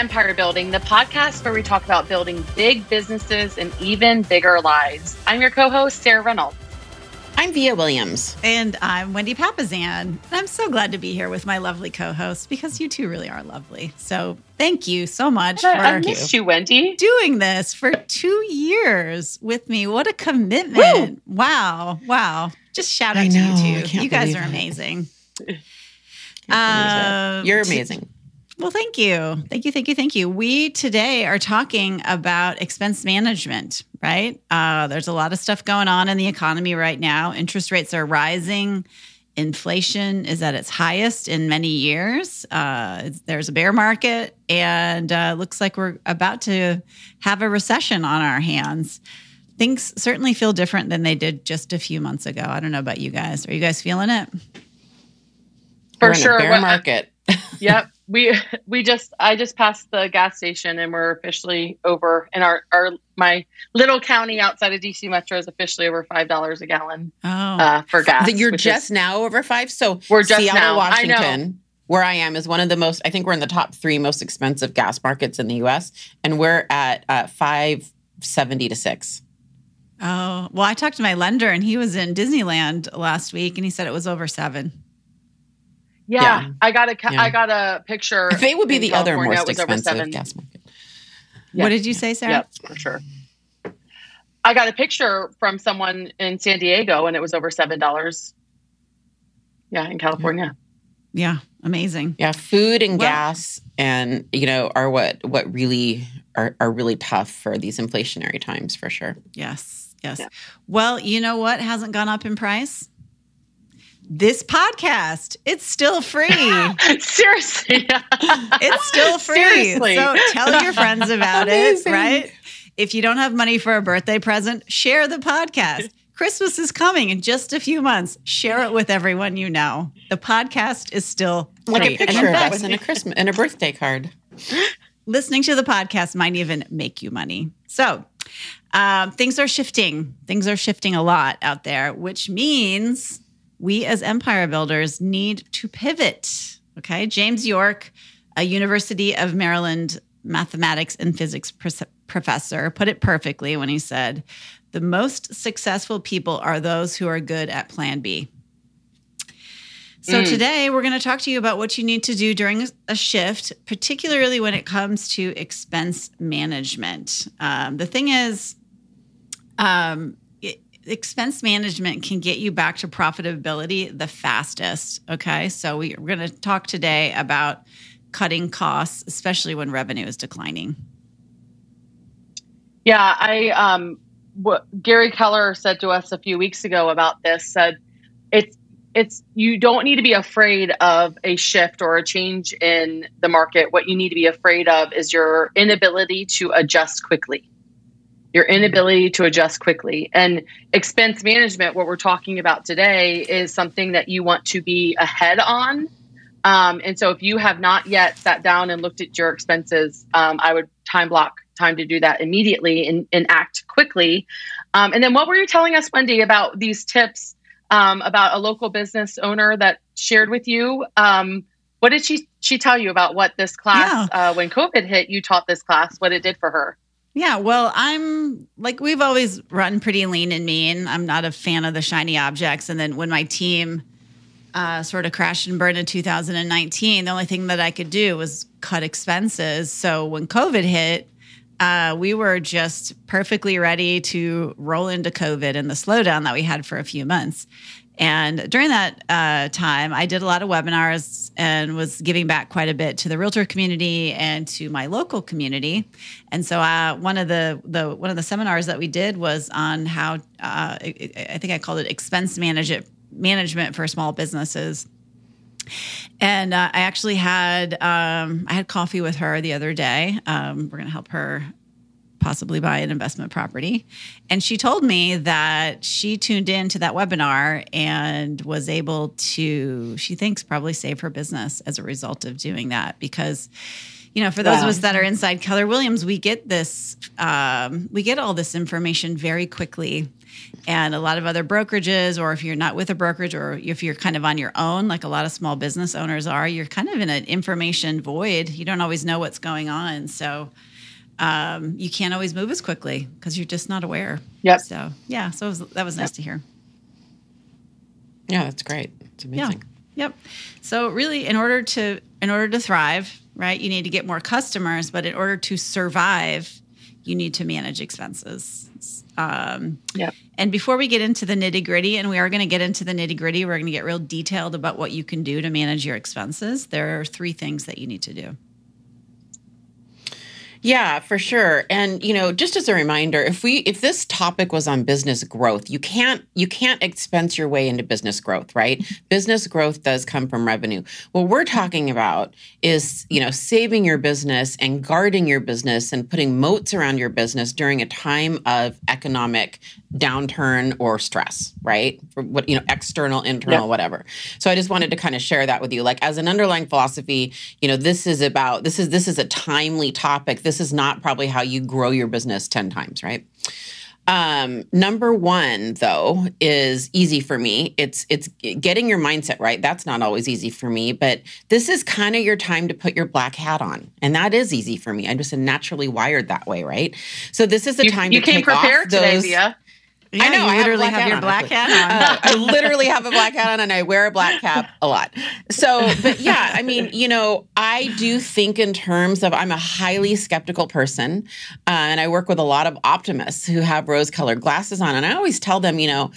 Welcome to Empire Building, the podcast where we talk about building big businesses and even bigger lives. I'm your co host, Sarah Reynolds. I'm Vija Williams. And I'm Wendy Papasan. I'm so glad to be here with my lovely co host because you two really are lovely. So thank you so much I, for I missed you, Wendy. doing this for two years with me. What a commitment. Woo! Wow. Wow. Just shout out to you two. You guys are amazing. Uh, You're amazing. Well, thank you. Thank you. Thank you. Thank you. We today are talking about expense management, right? Uh, there's a lot of stuff going on in the economy right now. Interest rates are rising. Inflation is at its highest in many years. Uh, there's a bear market, and uh, looks like we're about to have a recession on our hands. Things certainly feel different than they did just a few months ago. I don't know about you guys. Are you guys feeling it? For sure. bear market. Yep we we just I just passed the gas station and we're officially over in our our my little county outside of DC Metro is officially over five dollars a gallon oh. uh, for gas. You're just is, now over five. So we're just Seattle, now. Washington, where I am, is one of the most. I think we're in the top three most expensive gas markets in the U.S. and we're at uh, five seventy to six. Oh well, I talked to my lender and he was in Disneyland last week and he said it was over seven. Yeah, yeah. I got a yeah. I got a picture. They would be the other most expensive gas market. What did you say, Sarah? Yep, for sure. I got a picture from someone in San Diego, and it was over seven dollars. Yeah, in California. Yeah, amazing. Yeah, food and well, gas, and you know, are what what really are are really tough for these inflationary times, for sure. Yes, yes. Yeah. Well, you know what hasn't gone up in price? This podcast. It's still free. Seriously. it's still free. Seriously. So tell your friends about it, right? If you don't have money for a birthday present, share the podcast. Christmas is coming in just a few months. Share it with everyone you know. The podcast is still free. like a picture of us in a Christmas and a birthday card. Listening to the podcast might even make you money. So, um, things are shifting. Things are shifting a lot out there, which means we as empire builders need to pivot. Okay. James Yorke, a University of Maryland mathematics and physics professor, put it perfectly when he said, The most successful people are those who are good at plan B. So, mm. today we're going to talk to you about what you need to do during a shift, particularly when it comes to expense management. Um, the thing is, um, expense management can get you back to profitability the fastest. Okay. So we, are going to talk today about cutting costs, especially when revenue is declining. Yeah. I, um, what Gary Keller said to us a few weeks ago about this said it's, it's you don't need to be afraid of a shift or a change in the market. What you need to be afraid of is your inability to adjust quickly your inability to adjust quickly. And expense management, what we're talking about today, is something that you want to be ahead on. Um, and so if you have not yet sat down and looked at your expenses, um, I would time block time to do that immediately and, and act quickly. Um, and then what were you telling us, Wendy, about these tips um, about a local business owner that shared with you? Um, what did she she tell you about what this class yeah. uh, when COVID hit? You taught this class, what it did for her. Yeah, well, I'm like we've always run pretty lean and mean. I'm not a fan of the shiny objects. And then when my team uh, sort of crashed and burned in 2019, the only thing that I could do was cut expenses. So when COVID hit, uh, we were just perfectly ready to roll into COVID and the slowdown that we had for a few months. And during that uh, time, I did a lot of webinars and was giving back quite a bit to the realtor community and to my local community. And so, uh, one of the the one of the seminars that we did was on how uh, I think I called it expense management management for small businesses. And uh, I actually had um, I had coffee with her the other day. Um, we're going to help her possibly buy an investment property. And she told me that she tuned in to that webinar and was able to, she thinks, probably save her business as a result of doing that because you know, for those wow. of us that are inside Keller Williams, we get this, um, we get all this information very quickly. and a lot of other brokerages, or if you're not with a brokerage, or if you're kind of on your own, like a lot of small business owners are, you're kind of in an information void. You don't always know what's going on. So, um, you can't always move as quickly because you're just not aware. Yep. So yeah, so was, that was nice yep. to hear. Yeah, that's great. It's amazing. Yeah. Yep. So really, in order to in order to thrive, right, you need to get more customers, but in order to survive, you need to manage expenses. Um, yep. And before we get into the nitty gritty, and we are going to get into the nitty gritty, we're going to get real detailed about what you can do to manage your expenses. There are three things that you need to do. Yeah, for sure. And you know, just as a reminder, if we if this topic was on business growth, you can't you can't expense your way into business growth, right? Business growth does come from revenue. What we're talking about is, you know, saving your business and guarding your business and putting moats around your business during a time of economic downturn or stress, right? For what you know, external, internal, whatever. So I just wanted to kind of share that with you. Like as an underlying philosophy, you know, this is about this is this is a timely topic. This is not probably how you grow your business 10 times, right? Um, number one, though, is easy for me. It's it's getting your mindset right. That's not always easy for me, but this is kind of your time to put your black hat on, and that is easy for me. I'm just naturally wired that way, right? So this is the you, time you to came prepared those, today, Vija. Yeah, I know. You I literally have, have, your on, black actually. hat on. Uh, I literally have a black hat on, and I wear a black cap a lot. So, but yeah, I mean, you know, I do think in terms of I'm a highly skeptical person, uh, and I work with a lot of optimists who have rose-colored glasses on, and I always tell them, you know,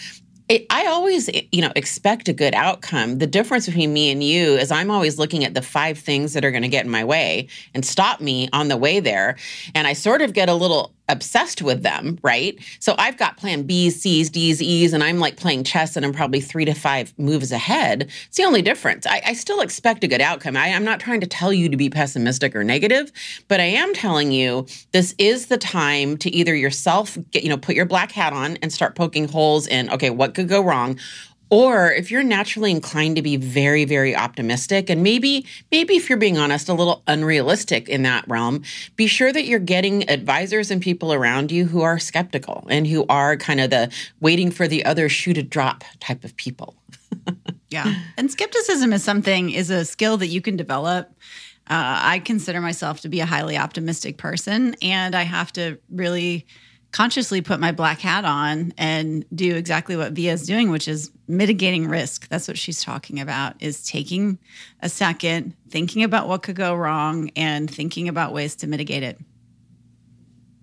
it, I always, you know, expect a good outcome. The difference between me and you is I'm always looking at the five things that are going to get in my way and stop me on the way there. And I sort of get a little obsessed with them, right? So I've got plan B's, C's, D's, E's, and I'm like playing chess and I'm probably three to five moves ahead. It's the only difference. I, I still expect a good outcome. I, I'm not trying to tell you to be pessimistic or negative, but I am telling you this is the time to either yourself get, you know, put your black hat on and start poking holes in, okay, what could go wrong? Or if you're naturally inclined to be very, very optimistic, and maybe, maybe if you're being honest, a little unrealistic in that realm, be sure that you're getting advisors and people around you who are skeptical and who are kind of the waiting for the other shoe to drop type of people. yeah. And skepticism is something, is a skill that you can develop. Uh, I consider myself to be a highly optimistic person, and I have to really consciously put my black hat on and do exactly what Vija is doing, which is mitigating risk. That's what she's talking about is taking a second, thinking about what could go wrong and thinking about ways to mitigate it.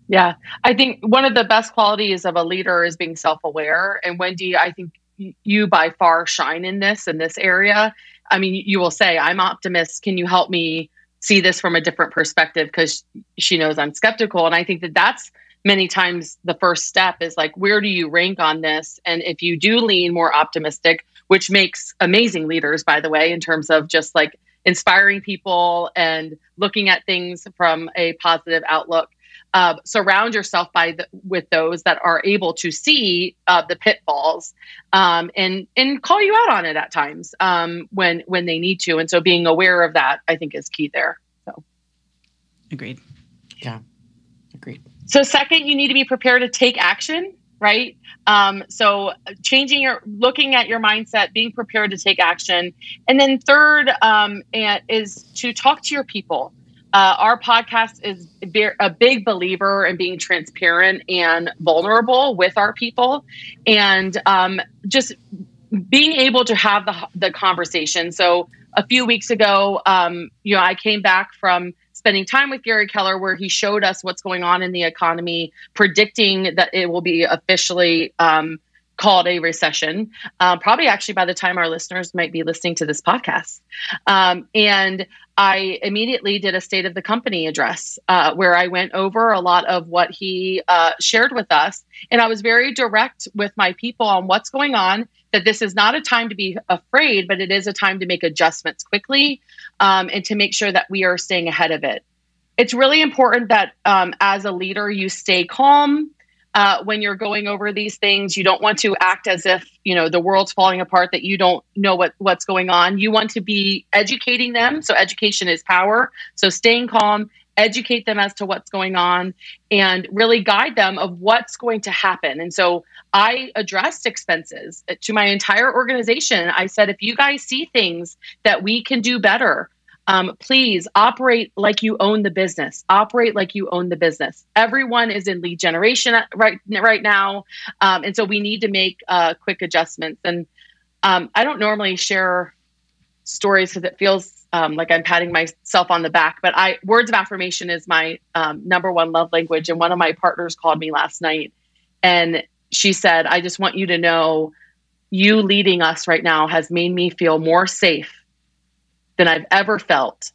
Yeah. I think one of the best qualities of a leader is being self-aware. And Wendy, I think you by far shine in this in this area. I mean, you will say, I'm optimist. Can you help me see this from a different perspective? Because she knows I'm skeptical. And I think that that's many times the first step is like where do you rank on this? And if you do lean more optimistic which makes amazing leaders by the way in terms of just like inspiring people and looking at things from a positive outlook uh, surround yourself by the, with those that are able to see uh, the pitfalls um, and and call you out on it at times um, when when they need to. And so being aware of that i think is key there so. Agreed. Yeah. agreed so, second, you need to be prepared to take action, right? Um, so, changing your, looking at your mindset, being prepared to take action. And then, third, um, is to talk to your people. Uh, our podcast is a big believer in being transparent and vulnerable with our people, and um, just being able to have the the conversation. So, a few weeks ago, um, you know, I came back from spending time with Gary Keller, where he showed us what's going on in the economy, predicting that it will be officially um, called a recession. Uh, probably actually by the time our listeners might be listening to this podcast. Um, and I immediately did a state of the company address uh, where I went over a lot of what he uh, shared with us. And I was very direct with my people on what's going on, that this is not a time to be afraid, but it is a time to make adjustments quickly um, and to make sure that we are staying ahead of it. It's really important that um, as a leader, you stay calm. Uh, when you're going over these things, you don't want to act as if you know the world's falling apart, that you don't know what what's going on. You want to be educating them. So education is power. So staying calm educate them as to what's going on and really guide them of what's going to happen. And so I addressed expenses to my entire organization. I said, if you guys see things that we can do better, um, please operate like you own the business. Operate like you own the business. Everyone is in lead generation right right now, um, and so we need to make uh, quick adjustments. And um, I don't normally share stories because it feels um, like I'm patting myself on the back. But I words of affirmation is my um, number one love language. And one of my partners called me last night, and she said, "I just want you to know." You leading us right now has made me feel more safe than I've ever felt.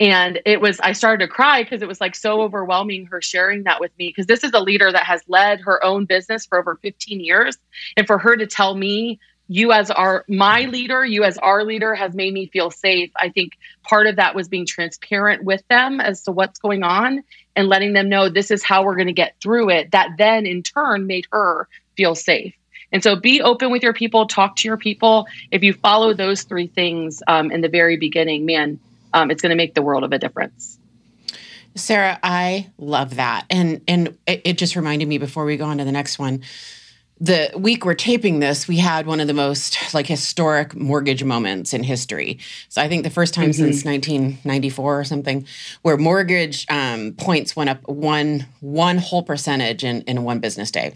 And it was, I started to cry because it was like so overwhelming her sharing that with me. Because this is a leader that has led her own business for over 15 years. And for her to tell me, you as our, my leader, you as our leader has made me feel safe. I think part of that was being transparent with them as to what's going on and letting them know this is how we're going to get through it. That then in turn made her feel safe. And so be open with your people, talk to your people. If you follow those three things um, in the very beginning, man, um, it's going to make the world of a difference. Sarah, I love that. And and it, it just reminded me before we go on to the next one the week we're taping this, we had one of the most like historic mortgage moments in history. So I think the first time mm-hmm. since 1994 or something, where mortgage um, points went up one one whole percentage in in one business day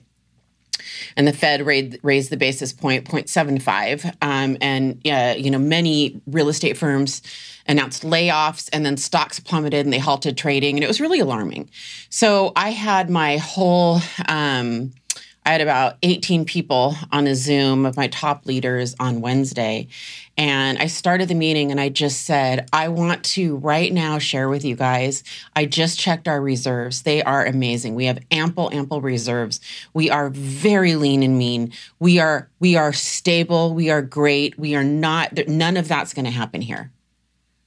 and the Fed raised, raised the basis point 0.75. Um, and uh, you know, many real estate firms announced layoffs, and then stocks plummeted and they halted trading, and it was really alarming. So I had my whole um, I had about 18 people on a Zoom of my top leaders on Wednesday. And I started the meeting and I just said, I want to right now share with you guys. I just checked our reserves. They are amazing. We have ample, ample reserves. We are very lean and mean. We are, we are stable. We are great. We are not, none of that's going to happen here.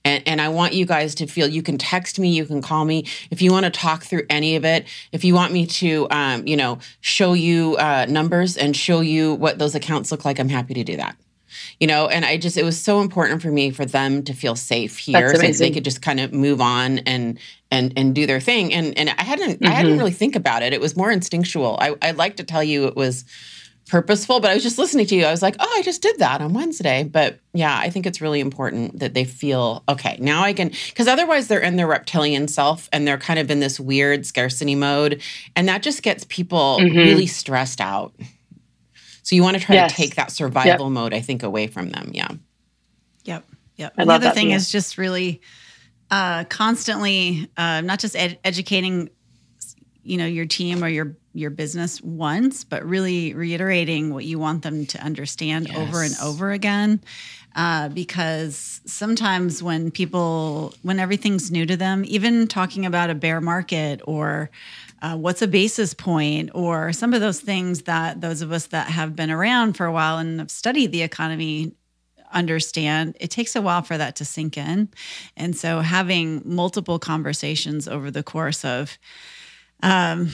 And, and I want you guys to feel you can text me, you can call me if you want to talk through any of it. If you want me to, um, you know, show you uh, numbers and show you what those accounts look like, I'm happy to do that. You know, and I just it was so important for me for them to feel safe here, so they could just kind of move on and and and do their thing. And and I hadn't mm-hmm. I hadn't mm-hmm. really think about it. It was more instinctual. I, I'd like to tell you it was purposeful, but I was just listening to you. I was like, oh, I just did that on Wednesday. But yeah, I think it's really important that they feel okay, now I can, because otherwise they're in their reptilian self and they're kind of in this weird scarcity mode. And that just gets people mm-hmm. really stressed out. So you want to try yes. to take that survival yep. mode, I think, away from them. Yeah. Yep. Yep. I and the other thing is just really uh, constantly, uh, not just ed- educating, you know, your team or your your business once, but really reiterating what you want them to understand yes. over and over again. Uh, because sometimes when people, when everything's new to them, even talking about a bear market or uh, what's a basis point or some of those things that those of us that have been around for a while and have studied the economy understand it takes a while for that to sink in and so having multiple conversations over the course of um,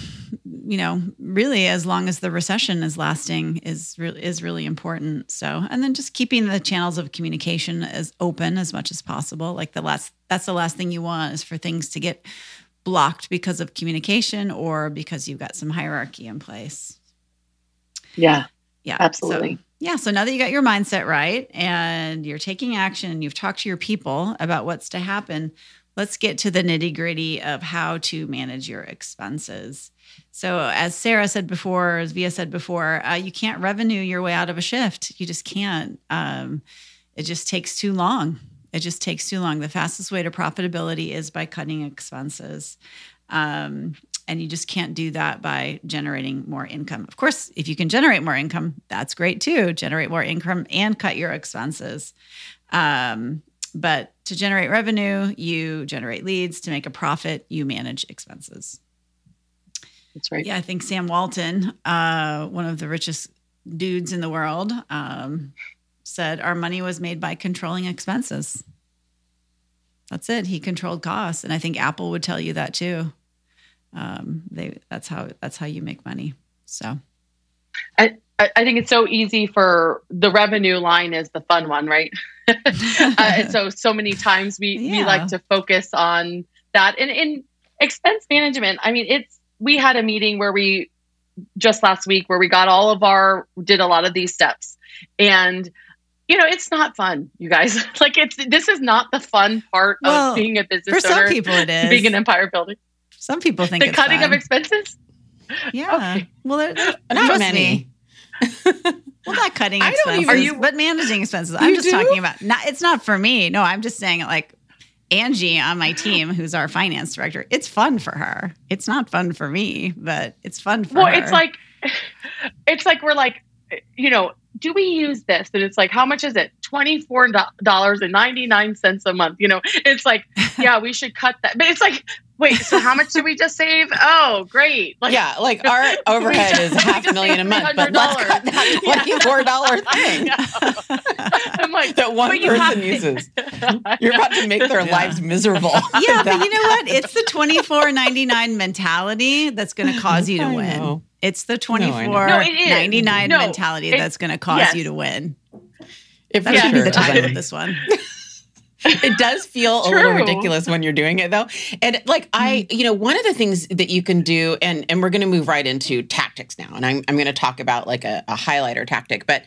you know, really as long as the recession is lasting is really is really important. So, and then just keeping the channels of communication as open as much as possible. Like the last, that's the last thing you want is for things to get blocked because of communication or because you've got some hierarchy in place. Yeah. Yeah. Absolutely. So, yeah. So now that you got your mindset right and you're taking action, you've talked to your people about what's to happen, let's get to the nitty gritty of how to manage your expenses. So, as Sarah said before, as Vija said before, uh, you can't revenue your way out of a shift. You just can't. Um, it just takes too long. It just takes too long. The fastest way to profitability is by cutting expenses. Um, and you just can't do that by generating more income. Of course, if you can generate more income, that's great too. Generate more income and cut your expenses. Um, but to generate revenue, you generate leads. To make a profit, you manage expenses. That's right. Yeah, I think Sam Walton, uh, one of the richest dudes in the world, um, said our money was made by controlling expenses. That's it. He controlled costs, and I think Apple would tell you that too. Um, they that's how that's how you make money. So, I I think it's so easy for the revenue line is the fun one, right? uh, so so many times we yeah. we like to focus on that, and and expense management. I mean, it's we had a meeting where we just last week where we got all of our did a lot of these steps and you know it's not fun you guys like it's this is not the fun part Well, of being a business For some owner people, it is. being an empire building some people think the it's cutting fun. of expenses Yeah. Okay. Well, there, there- Not trust many. me. Well, not cutting expenses, even- Are you- but managing expenses. I'm just do? talking about. Not, it's not for me. No, I'm just saying like Angie on my team, who's our finance director. It's fun for her. It's not fun for me, but it's fun for well her. it's like it's like we're like you know do we use this and it's like how much is it $24.99 a month you know it's like yeah we should cut that but it's like wait so how much did we just save oh great like yeah, like our overhead is half a million a month, but let's $300. cut that twenty-four dollar thing i'm like that one but you have person to- uses. You're about to make their Yeah. lives miserable. yeah, but you know what? It's the twenty four ninety nine mentality that's going to cause you to I win. Know. It's the twenty I know. four No, it is. ninety nine No, mentality it- that's going to cause yes. you to win. If That Yeah. should be the sure. title of this one. it does feel a little ridiculous when you're doing it though and like i Mm-hmm. you know one of the things that you can do and and we're going to move right into tactics now and i'm, I'm going to talk about like a, a highlighter tactic but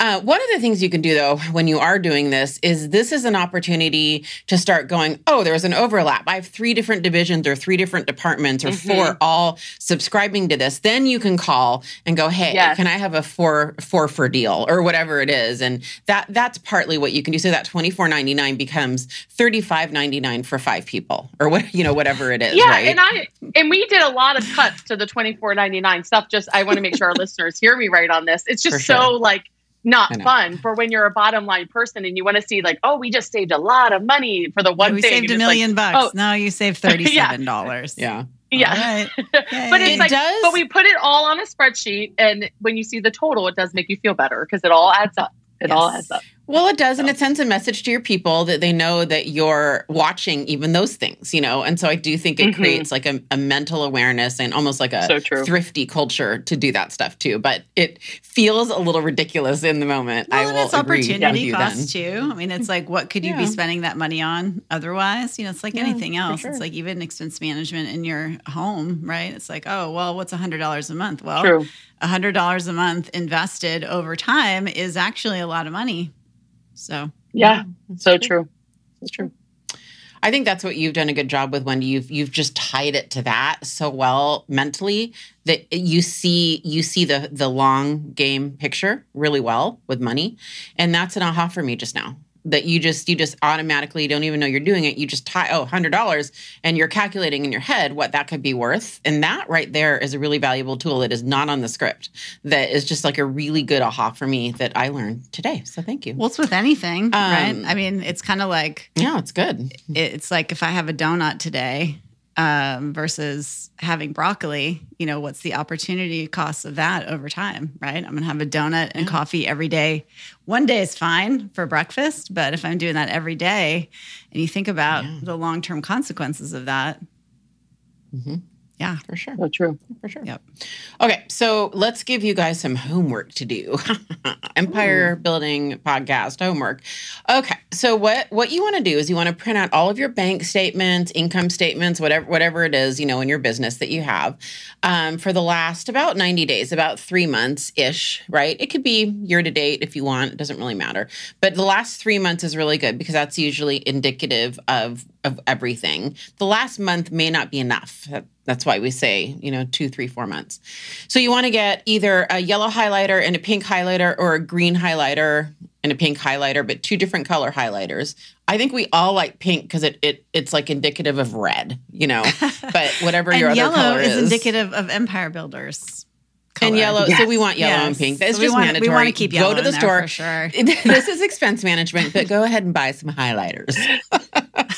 uh, one of the things you can do though when you are doing this is this is an opportunity to start going oh there's an overlap i have three different divisions or three different departments or Mhm. four all subscribing to this then you can call and go hey Yes. can i have a four four for deal or whatever it is and that that's partly what you can do so that 24.99 becomes 35.99 for five people or what you know whatever it is yeah right and i and we did a lot of cuts to the 24.99 stuff just i want to make sure our listeners hear me right on this it's just sure. so like not fun for when you're a bottom line person and you want to see like oh we just saved a lot of money for the one we thing saved a it's like, million bucks. oh. no, you saved thirty seven dollars. yeah yeah All right. but it's It like does- but we put it all on a spreadsheet and when you see the total it does make you feel better because it all adds up it all adds up Well, it does, and it sends a message to your people that they know that you're watching even those things, you know. And so I do think it Mhm. creates like a, a mental awareness and almost like a So thrifty culture to do that stuff too. But it feels a little ridiculous in the moment. Well, I and will it's agree with opportunity you cost then. too. I mean, it's like what could you be spending that money on otherwise? You know, it's like Yeah, anything else. sure. It's like even expense management in your home, right? It's like, oh, well, what's a hundred dollars a month? Well, true a hundred dollars a month invested over time is actually a lot of money. So yeah mm-hmm. so true It's true. I think that's what you've done a good job with, Wendy. You've you've just tied it to that so well mentally that you see you see the the long game picture really well with money, and that's an aha for me just now. That you just you just automatically don't even know you're doing it. You just tie oh hundred dollars, and you're calculating in your head what that could be worth, and that right there is a really valuable tool that is not on the script. That is just like a really good aha for me that I learned today. So thank you. well, it's with anything, right? Um, I mean, it's kind of like yeah, it's good. it's like if I have a donut today um, versus having broccoli, you know, what's the opportunity cost of that over time, right? I'm to have a donut and Yeah. coffee every day. One day is fine for breakfast, but if I'm doing that every day and you think about Yeah. the long term consequences of that, Mhm. Yeah. For sure. so true For sure. Yep. Okay, so let's give you guys some homework to do. Empire building podcast homework. Okay, so what what you want to do is you want to print out all of your bank statements, income statements, whatever whatever it is you know in your business that you have um, for the last about ninety days, about three months ish, right? It could be year to date if you want. It doesn't really matter, but the last three months is really good because that's usually indicative of of everything. The last month may not be enough. That's why we say, you know, two, three, four months. So you want to get either a yellow highlighter and a pink highlighter or a green highlighter and a pink highlighter, but two different color highlighters. I think we all like pink because it, it it's like indicative of red, you know. But whatever your other yellow color is, indicative of empire builders. And color. yellow. So we want yellow and pink. That's So we just want- we wanna keep yellow Go to the store. for sure. this is expense management, but go ahead and buy some highlighters.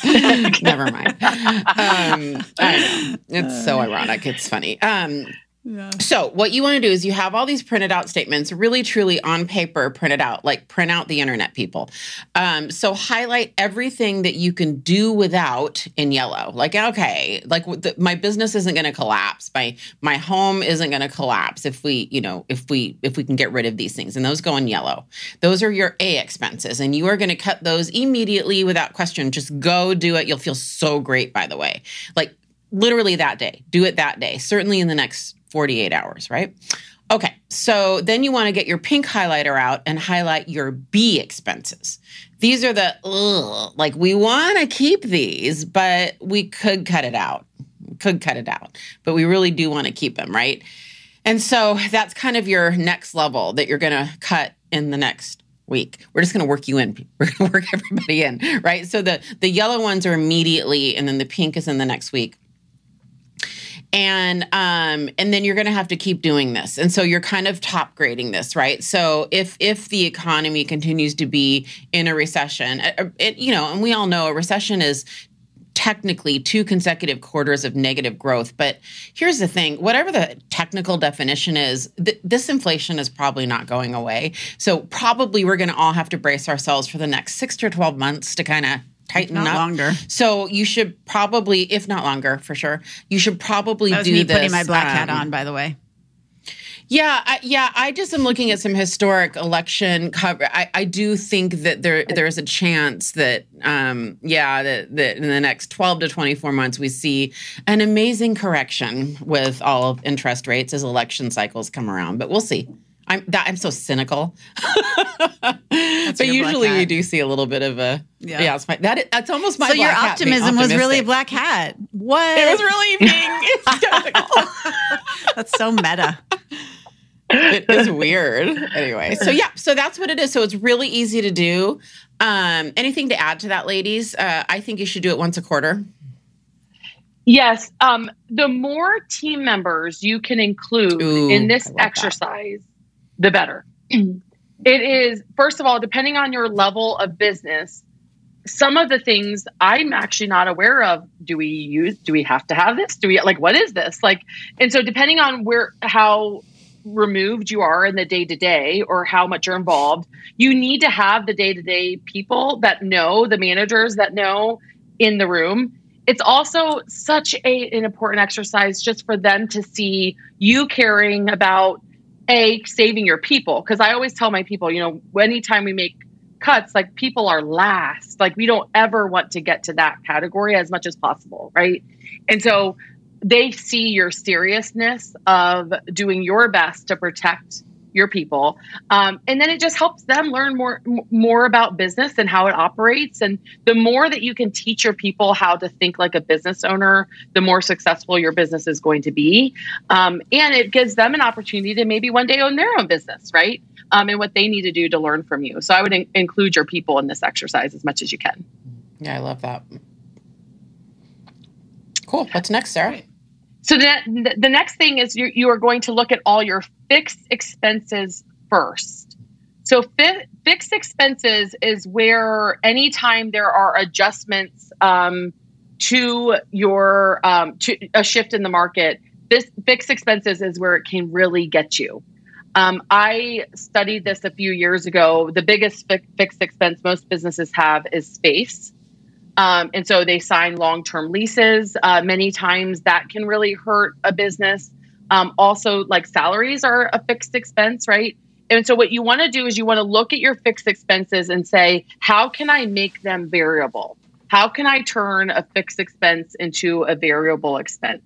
Never mind. Um, I know. It's so ironic. It's funny. Um, Yeah. so what you want to do is you have all these printed out statements, really truly on paper, printed out, like print out the internet people. Um, so highlight everything that you can do without in yellow. Like, okay, like the, my business isn't going to collapse. My my home isn't going to collapse if we, you know, if we if we can get rid of these things. And those go in yellow. Those are your A expenses, and you are going to cut those immediately without question. Just go do it. You'll feel so great, by the way. Like literally that day. Do it that day, certainly in the next 48 hours, right? Okay, so then you want to get your pink highlighter out and highlight your B expenses. These are the, ugh, like, we want to keep these, but we could cut it out. Could cut it out, but we really do want to keep them, right? And so that's kind of your next level that you're going to cut in the next week. We're just going to work you in. We're going to work everybody in, right? So the the yellow ones are immediately, and then the pink is in the next week and um and then you're going to have to keep doing this. And so you're kind of top grading this right? So if if the economy continues to be in a recession uh, uh, it, you know and we all know a recession is technically two consecutive quarters of negative growth. But here's the thing whatever the technical definition is th- this inflation is probably not going away. So probably we're going to all have to brace ourselves for the next 6 to 12 months to kind of tighten not up longer. So you should probably, if not longer, for sure, you should probably That was do me this. putting my black hat um, on, by the way. Yeah, I, yeah. I just am looking at some historic election cover. I, I do think that there there's a chance that, um, yeah, that, that in the next 12 to 24 months we see an amazing correction with all of interest rates as election cycles come around. But we'll see. I'm that I'm so cynical. but usually we hat. do see a little bit of a Yeah. yeah. it's my, that is, that's almost my So your black hat optimism was really a black hat. What? It was really being skeptical. That's so meta. it is weird. Anyway, so yeah, so that's what it is. So it's really easy to do. Um, anything to add to that, ladies? Uh, I think you should do it once a quarter. Yes. Um, the more team members you can include Ooh, in this exercise, that. The better. it is, first of all, depending on your level of business, some of the things I'm actually not aware of. Do we use, do we have to have this? Do we, like, what is this? Like, and so depending on where, how removed you are in the day to day or how much you're involved, you need to have the day to day people that know, the managers that know in the room. It's also such a, an important exercise just for them to see you caring about a saving your people. Because I always tell my people, you know, anytime we make cuts, like people are last. Like we don't ever want to get to that category as much as possible, right? And so they see your seriousness of doing your best to protect your people. Um, and then it just helps them learn more m- more about business and how it operates. And the more that you can teach your people how to think like a business owner the more successful your business is going to be. Um, and it gives them an opportunity to maybe one day own their own business right? Um, and what they need to do to learn from you. So i would in- include your people in this exercise as much as you can. Yeah, I love that. Cool. What's next, Sarah? So the, the next thing is you, you are going to look at all your fixed expenses first. So fi- fixed expenses is where anytime there are adjustments um, to your um, to a shift in the market, this fixed expenses is where it can really get you. Um, I studied this a few years ago. The biggest fi- fixed expense most businesses have is space. Um, and so they sign long term leases. Uh, many times that can really hurt a business. Um, also, like salaries are a fixed expense, right? And so what you want to do is you want to look at your fixed expenses and say, how can I make them variable? How can I turn a fixed expense into a variable expense?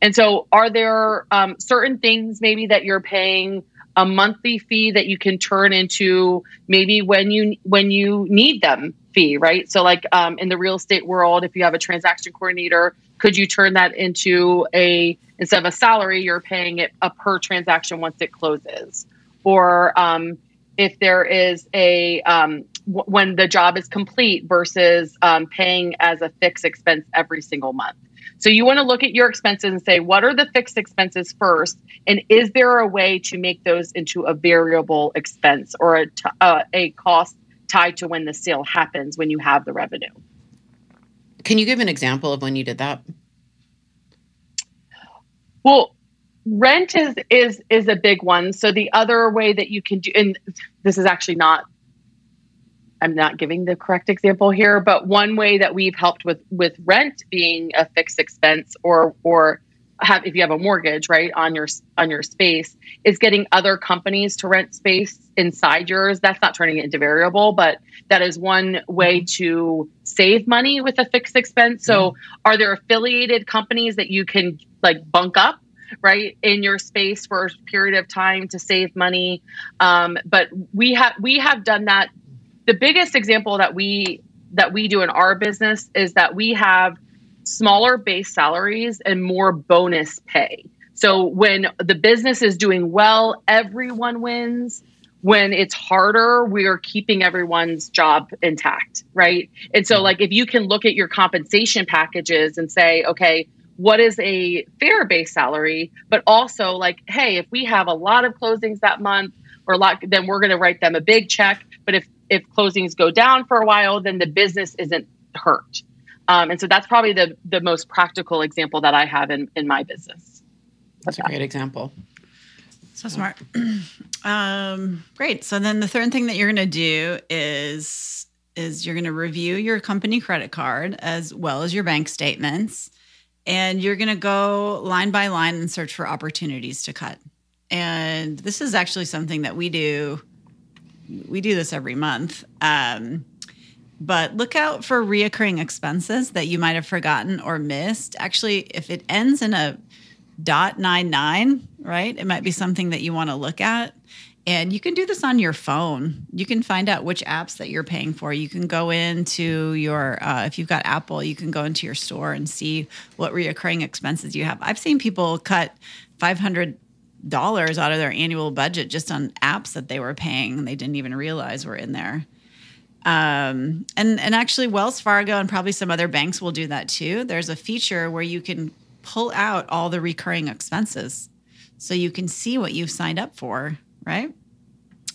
And so, are there um, certain things maybe that you're paying a monthly fee that you can turn into maybe when you when you need them right? So, like um, in the real estate world, if you have a transaction coordinator, could you turn that into a instead of a salary, you're paying it a per transaction once it closes, or um, if there is a um, w- when the job is complete versus um, paying as a fixed expense every single month. So you want to look at your expenses and say, what are the fixed expenses first, and is there a way to make those into a variable expense or a, t- uh, a cost tied to when the sale happens when you have the revenue? Can you give an example of when you did that? Well, rent is is is a big one. So the other way that you can do, and this is actually not, I'm not giving the correct example here, but one way that we've helped with with rent being a fixed expense or or have if you have a mortgage right on your on your space is getting other companies to rent space inside yours. That's not turning it into variable but that is one way to save money with a fixed expense. So are there affiliated companies that you can like bunk up right in your space for a period of time to save money? Um, but we have we have done that. The biggest example that we that we do in our business is that we have smaller base salaries and more bonus pay. So when the business is doing well, everyone wins. When it's harder, we are keeping everyone's job intact, right? And so, like, if you can look at your compensation packages and say, okay, what is a fair base salary? But also, like, hey, if we have a lot of closings that month, or a lot, then we're going to write them a big check. But if if closings go down for a while, then the business isn't hurt. Um, and so that's probably the the most practical example that I have in in my business. That's a great example. So smart. um, great. So then the third thing that you're going to do is is you're going to review your company credit card as well as your bank statements, and you're going to go line by line and search for opportunities to cut. And this is actually something that we do. We do this every month. Um, but look out for reoccurring expenses that you might have forgotten or missed. Actually, if it ends in a dot nine nine, right, it might be something that you want to look at. And you can do this on your phone. You can find out which apps that you're paying for. You can go into your, uh, if you've got Apple, you can go into your store and see what reoccurring expenses you have. I've seen people cut 500 dollars out of their annual budget just on apps that they were paying and they didn't even realize were in there. Um, and and actually, Wells Fargo and probably some other banks will do that too. There's a feature where you can pull out all the recurring expenses, so you can see what you've signed up for, right?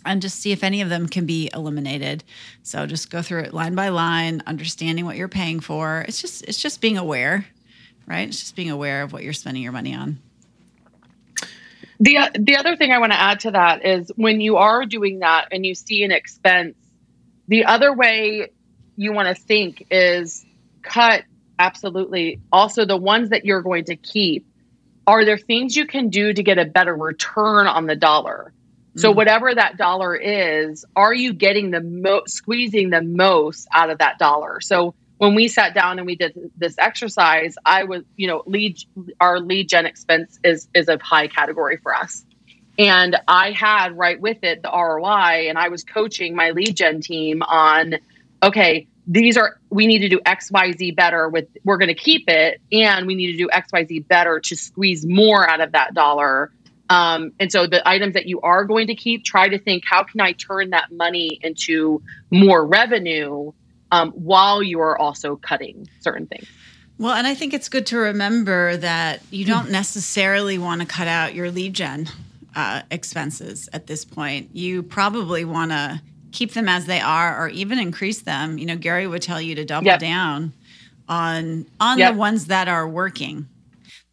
And just see if any of them can be eliminated. So just go through it line by line, understanding what you're paying for. It's just it's just being aware, right? It's just being aware of what you're spending your money on. The the other thing I want to add to that is when you are doing that and you see an expense the other way you want to think is cut absolutely. Also, the ones that you're going to keep, are there things you can do to get a better return on the dollar? So mm. whatever that dollar is, are you getting the most squeezing the most out of that dollar? So when we sat down and we did this exercise, I was, you know, lead our lead gen expense is is a high category for us. And I had right with it the ROI, and I was coaching my lead gen team on, okay, these are we need to do XYZ better with we're going to keep it, and we need to do XYZ better to squeeze more out of that dollar. Um, and so the items that you are going to keep, try to think how can I turn that money into more revenue um, while you are also cutting certain things. Well, and I think it's good to remember that you don't necessarily want to cut out your lead gen uh, expenses at this point. You probably want to keep them as they are or even increase them. You know, Gary would tell you to double yep. down on on yep. the ones that are working.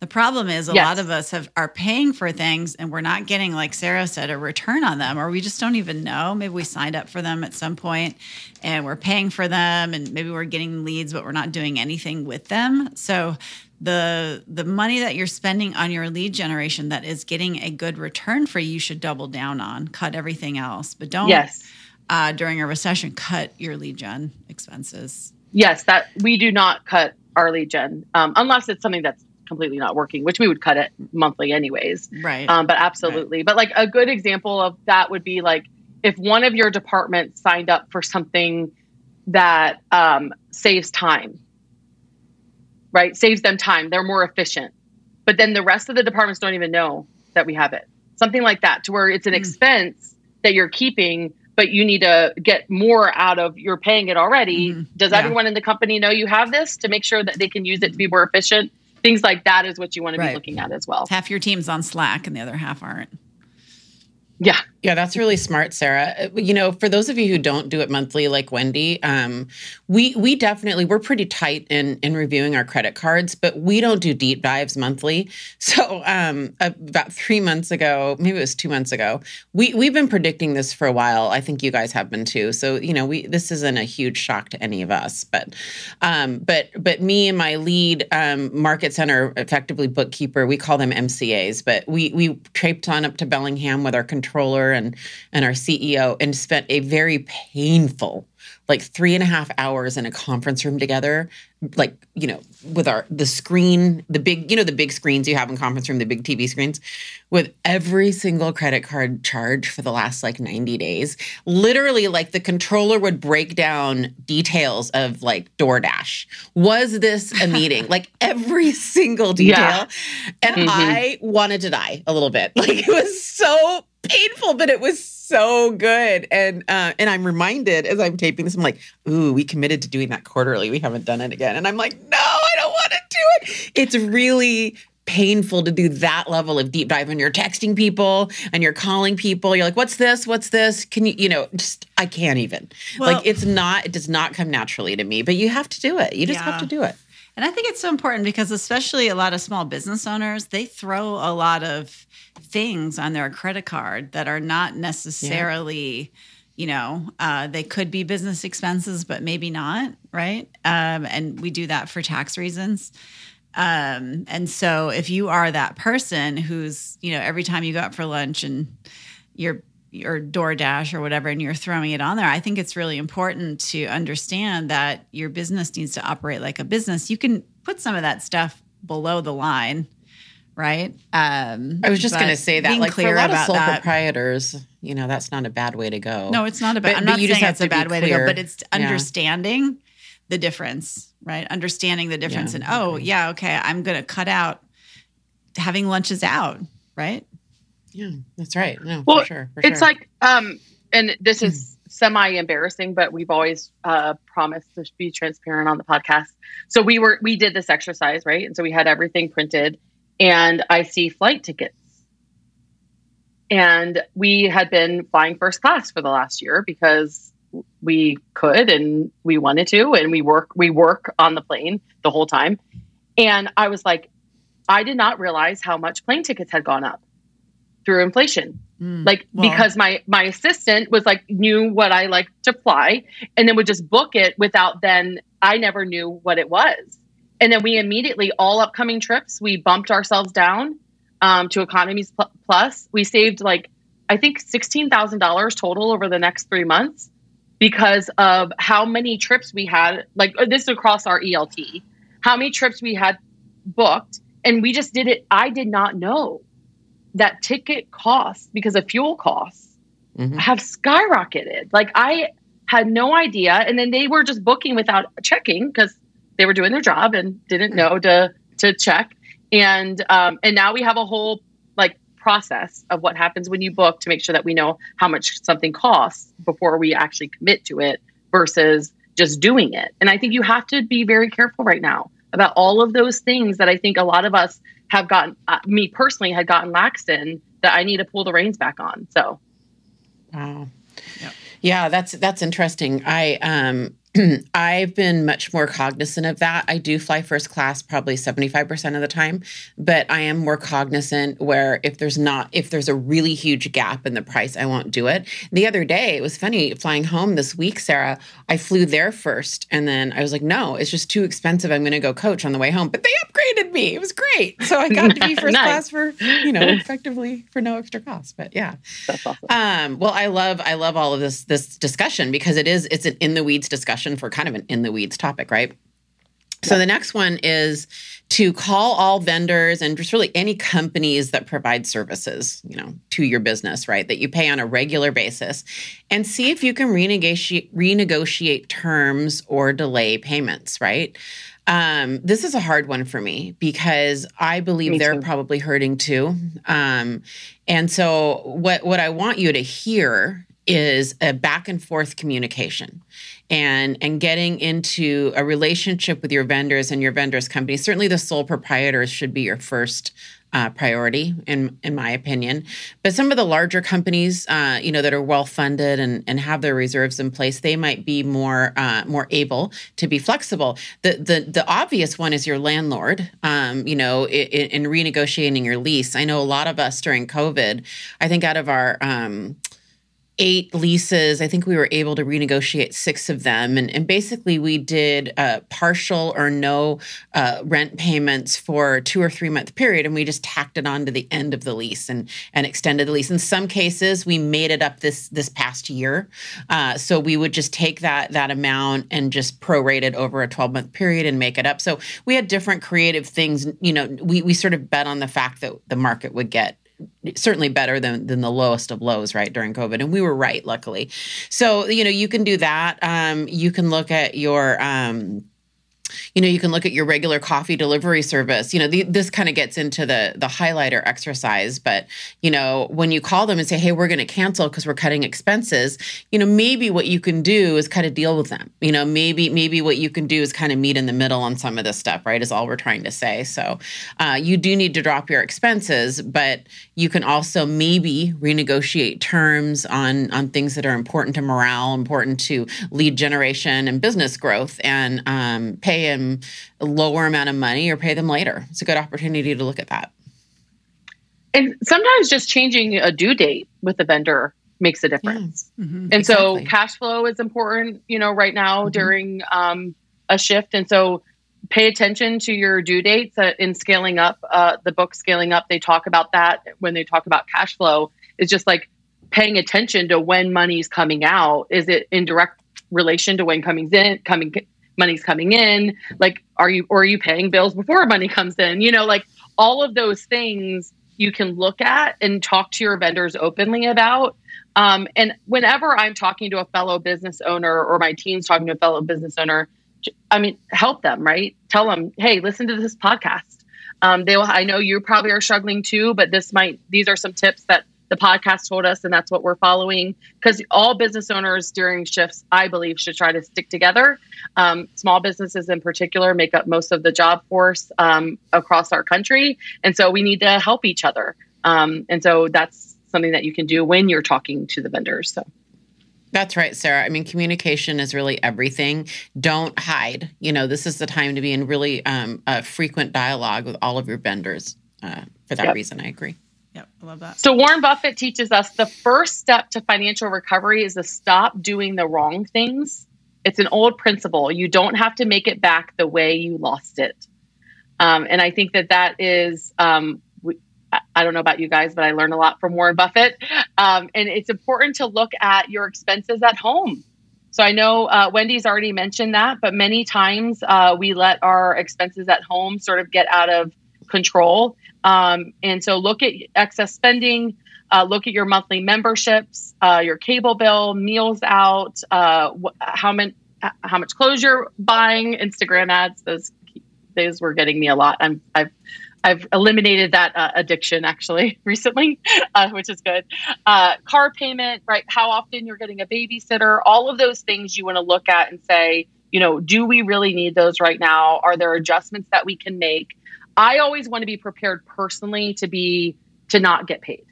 The problem is a yes. lot of us have are paying for things and we're not getting, like Sarah said, a return on them, or we just don't even know. Maybe we signed up for them at some point and we're paying for them and maybe we're getting leads, but we're not doing anything with them. So the the money that you're spending on your lead generation that is getting a good return for you, you should double down on. Cut everything else, but don't. Yes. Uh, during a recession, cut your lead gen expenses. Yes, that we do not cut our lead gen um, unless it's something that's completely not working, which we would cut it monthly anyways. Right. Um, but absolutely. Right. But like a good example of that would be like if one of your departments signed up for something that um, saves time right? Saves them time. They're more efficient. But then the rest of the departments don't even know that we have it. Something like that, to where it's an mm. expense that you're keeping, but you need to get more out of you're paying it already. Mm-hmm. Does yeah. everyone in the company know you have this to make sure that they can use it to be more efficient? Things like that is what you want to right. be looking at as well. Half your team's on Slack and the other half aren't. Yeah, Yeah, that's really smart, Sarah. Uh, you know, for those of you who don't do it monthly, like Wendy, um, we we definitely we're pretty tight in in reviewing our credit cards, but we don't do deep dives monthly. So um, about three months ago, maybe it was two months ago, we we've been predicting this for a while. I think you guys have been too. So you know, we this isn't a huge shock to any of us, but um, but but me and my lead um, market center, effectively bookkeeper, we call them MCAs, but we we traipsed on up to Bellingham with our controller and and our CEO and spent a very painful like three and a half hours in a conference room together like you know with our the screen the big you know the big screens you have in conference room the big tv screens with every single credit card charge for the last like 90 days literally like the controller would break down details of like doordash was this a meeting like every single detail yeah. and mm-hmm. i wanted to die a little bit like it was so painful, but it was so good. And uh, and I'm reminded as I'm taping this, I'm like, ooh, we committed to doing that quarterly. We haven't done it again. And I'm like, no, I don't want to do it. It's really painful to do that level of deep dive when you're texting people and you're calling people. You're like, what's this? What's this? Can you, you know, just I can't even. Well, like it's not, it does not come naturally to me, but you have to do it. You just yeah. have to do it. And I think it's so important because especially a lot of small business owners, they throw a lot of things on their credit card that are not necessarily yeah. You know uh, they could be business expenses but maybe not right um, and we do that for tax reasons um, and so if you are that person who's you know every time you go out for lunch and you're your DoorDash or whatever, and you're throwing it on there. I think it's really important to understand that your business needs to operate like a business. You can put some of that stuff below the line right? Um, I was just going to say that, like for a lot of sole that, proprietors, you know, that's not a bad way to go. No, it's not a bad. I'm not saying it's a bad way to go, but it's understanding yeah. the difference, right? Understanding the difference, yeah, and oh, okay. yeah, okay, I'm going to cut out having lunches out, right? Yeah, that's right. No, well, for sure. For it's sure. like, um, and this is semi embarrassing, but we've always uh, promised to be transparent on the podcast. So we were we did this exercise, right? And so we had everything printed and I see flight tickets. And we had been flying first class for the last year because we could and we wanted to and we work we work on the plane the whole time. And I was like I did not realize how much plane tickets had gone up through inflation. Mm, like well. because my my assistant was like knew what I like to fly and then would just book it without then I never knew what it was. And then we immediately, all upcoming trips, we bumped ourselves down um, to economies plus. We saved like, I think $16,000 total over the next three months because of how many trips we had. Like, uh, this is across our ELT, how many trips we had booked. And we just did it. I did not know that ticket costs because of fuel costs mm-hmm. have skyrocketed. Like, I had no idea. And then they were just booking without checking because they were doing their job and didn't know to to check. And um, and now we have a whole like process of what happens when you book to make sure that we know how much something costs before we actually commit to it versus just doing it. And I think you have to be very careful right now about all of those things that I think a lot of us have gotten, uh, me personally, had gotten lax in that I need to pull the reins back on. So, wow. Yeah, that's that's interesting. I um I've been much more cognizant of that. I do fly first class probably 75% of the time, but I am more cognizant where if there's not, if there's a really huge gap in the price, I won't do it. The other day, it was funny flying home this week, Sarah. I flew there first and then I was like, no, it's just too expensive. I'm going to go coach on the way home. But they upgraded me. It was great. So I got to be first nice. class for, you know, effectively for no extra cost. But yeah. That's awesome. Um, well, I love, I love all of this, this discussion because it is, it's an in the weeds discussion for kind of an in the weeds topic, right? So the next one is to call all vendors and just really any companies that provide services, you know, to your business, right? That you pay on a regular basis and see if you can renegotiate renegotiate terms or delay payments, right? Um, this is a hard one for me because I believe me they're too. probably hurting too. Um, and so what what I want you to hear is a back and forth communication and and getting into a relationship with your vendors and your vendors company. Certainly, the sole proprietors should be your first uh, priority, in in my opinion. But some of the larger companies, uh, you know, that are well funded and, and have their reserves in place, they might be more uh, more able to be flexible. The the the obvious one is your landlord. Um, you know, in, in, renegotiating your lease. I know a lot of us during COVID. I think out of our um, eight leases. I think we were able to renegotiate six of them. And, and basically, we did uh, partial or no uh, rent payments for two or three month period. And we just tacked it on to the end of the lease and, and extended the lease. In some cases, we made it up this this past year. Uh, so we would just take that, that amount and just prorate it over a 12 month period and make it up. So we had different creative things. You know, we, we sort of bet on the fact that the market would get certainly better than than the lowest of lows right during covid and we were right luckily. So you know you can do that. Um, you can look at your um, you know you can look at your regular coffee delivery service. You know the, this kind of gets into the the highlighter exercise but you know when you call them and say hey we're going to cancel because we're cutting expenses you know maybe what you can do is kind of deal with them. You know maybe maybe what you can do is kind of meet in the middle on some of this stuff right is all we're trying to say. So uh, you do need to drop your expenses but you can also maybe renegotiate terms on on things that are important to morale important to lead generation and business growth and um, pay pay them a lower amount of money or pay them later. It's a good opportunity to look at that. And sometimes just changing a due date with the vendor makes a difference. Yeah. Mm-hmm. And exactly. so cash flow is important, you know, right now mm-hmm. during um, a shift. And so pay attention to your due dates uh, in scaling up. Uh, the book Scaling Up, they talk about that when they talk about cash flow. It's just like paying attention to when money's coming out. Is it in direct relation to when coming in, coming money's coming in like are you or are you paying bills before money comes in? You know like all of those things you can look at and talk to your vendors openly about. Um, and whenever i'm talking to a fellow business owner or my team's talking to a fellow business owner i mean help them right? Tell them hey listen to this podcast. Um, they will i know you probably are struggling too but this might these are some tips that the podcast told us, and that's what we're following. Because all business owners during shifts, I believe, should try to stick together. Um, small businesses in particular make up most of the job force um, across our country. And so we need to help each other. Um, and so that's something that you can do when you're talking to the vendors. So. That's right, Sarah. I mean, communication is really everything. Don't hide. You know, this is the time to be in really um, a frequent dialogue with all of your vendors. Uh, for that yep. reason, I agree. Yep, I love that. So Warren Buffett teaches us the first step to financial recovery is to stop doing the wrong things. It's an old principle. You don't have to make it back the way you lost it. Um, and I think that that is, um, I don't know about you guys, but I learned a lot from Warren Buffett. Um, and it's important to look at your expenses at home. So I know uh, Wendy's already mentioned that, but many times uh, we let our expenses at home sort of get out of control. Um, and so look at excess spending, uh, look at your monthly memberships, uh, your cable bill, meals out, uh, wh- how how much clothes you're buying, Instagram ads. Those those were getting me a lot. I'm I've I've eliminated that uh, addiction actually recently, uh, which is good. Uh, car payment, right? How often you're getting a babysitter? All of those things you want to look at and say, you know, do we really need those right now? Are there adjustments that we can make? I always want to be prepared personally to be to not get paid.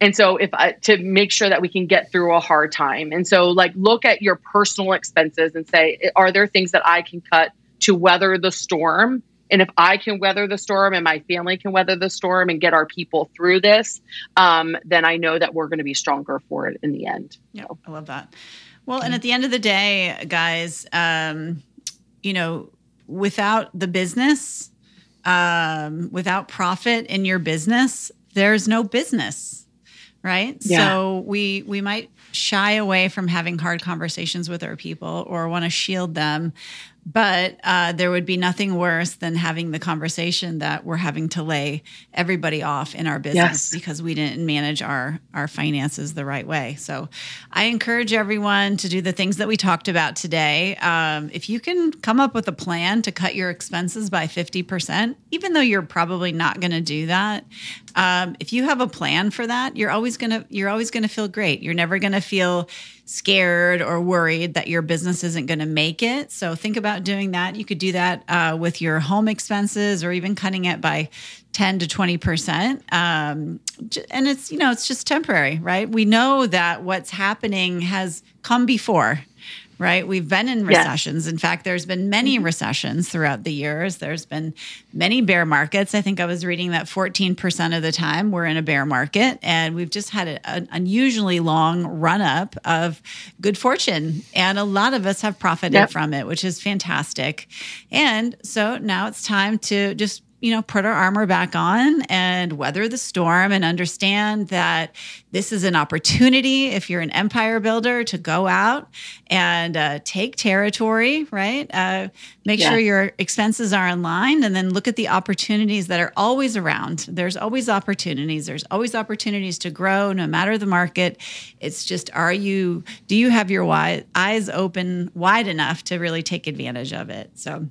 And so if I, to make sure that we can get through a hard time. And so like look at your personal expenses and say are there things that I can cut to weather the storm? And if I can weather the storm and my family can weather the storm and get our people through this, um, then I know that we're going to be stronger for it in the end. Yeah, so. I love that. Well, and at the end of the day, guys, um, you know, without the business, um, without profit in your business, there's no business, right? Yeah. So we we might shy away from having hard conversations with our people or want to shield them but uh, there would be nothing worse than having the conversation that we're having to lay everybody off in our business yes. because we didn't manage our our finances the right way. So, I encourage everyone to do the things that we talked about today. Um, if you can come up with a plan to cut your expenses by fifty percent, even though you're probably not going to do that, um, if you have a plan for that, you're always gonna you're always gonna feel great. You're never gonna feel scared or worried that your business isn't going to make it. So think about doing that. You could do that uh, with your home expenses or even cutting it by 10 to 20%. Um, and it's, you know, it's just temporary, right? We know that what's happening has come before right? We've been in recessions. In fact, there's been many mm-hmm. recessions throughout the years. There's been many bear markets. I think I was reading that 14% of the time we're in a bear market, and we've just had a, an unusually long run up of good fortune. And a lot of us have profited yep. from it, which is fantastic. And so now it's time to just you know, put our armor back on and weather the storm and understand that this is an opportunity if you're an empire builder to go out and uh, take territory, right? Uh, make yeah. sure your expenses are in line and then look at the opportunities that are always around. There's always opportunities. There's always opportunities to grow no matter the market. It's just, are you, do you have your eyes open wide enough to really take advantage of it? So,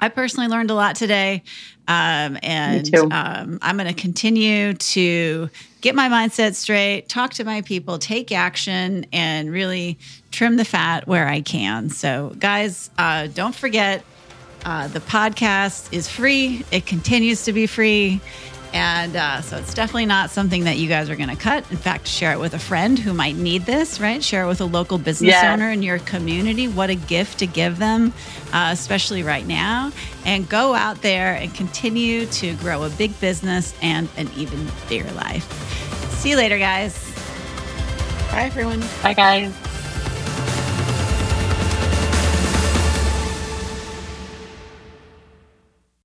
I personally learned a lot today. Um, and um, I'm going to continue to get my mindset straight, talk to my people, take action, and really trim the fat where I can. So, guys, uh, don't forget uh, the podcast is free, it continues to be free. And uh, so it's definitely not something that you guys are going to cut. In fact, share it with a friend who might need this, right? Share it with a local business yes. owner in your community. What a gift to give them, uh, especially right now. And go out there and continue to grow a big business and an even bigger life. See you later, guys. Bye, everyone. Bye, guys.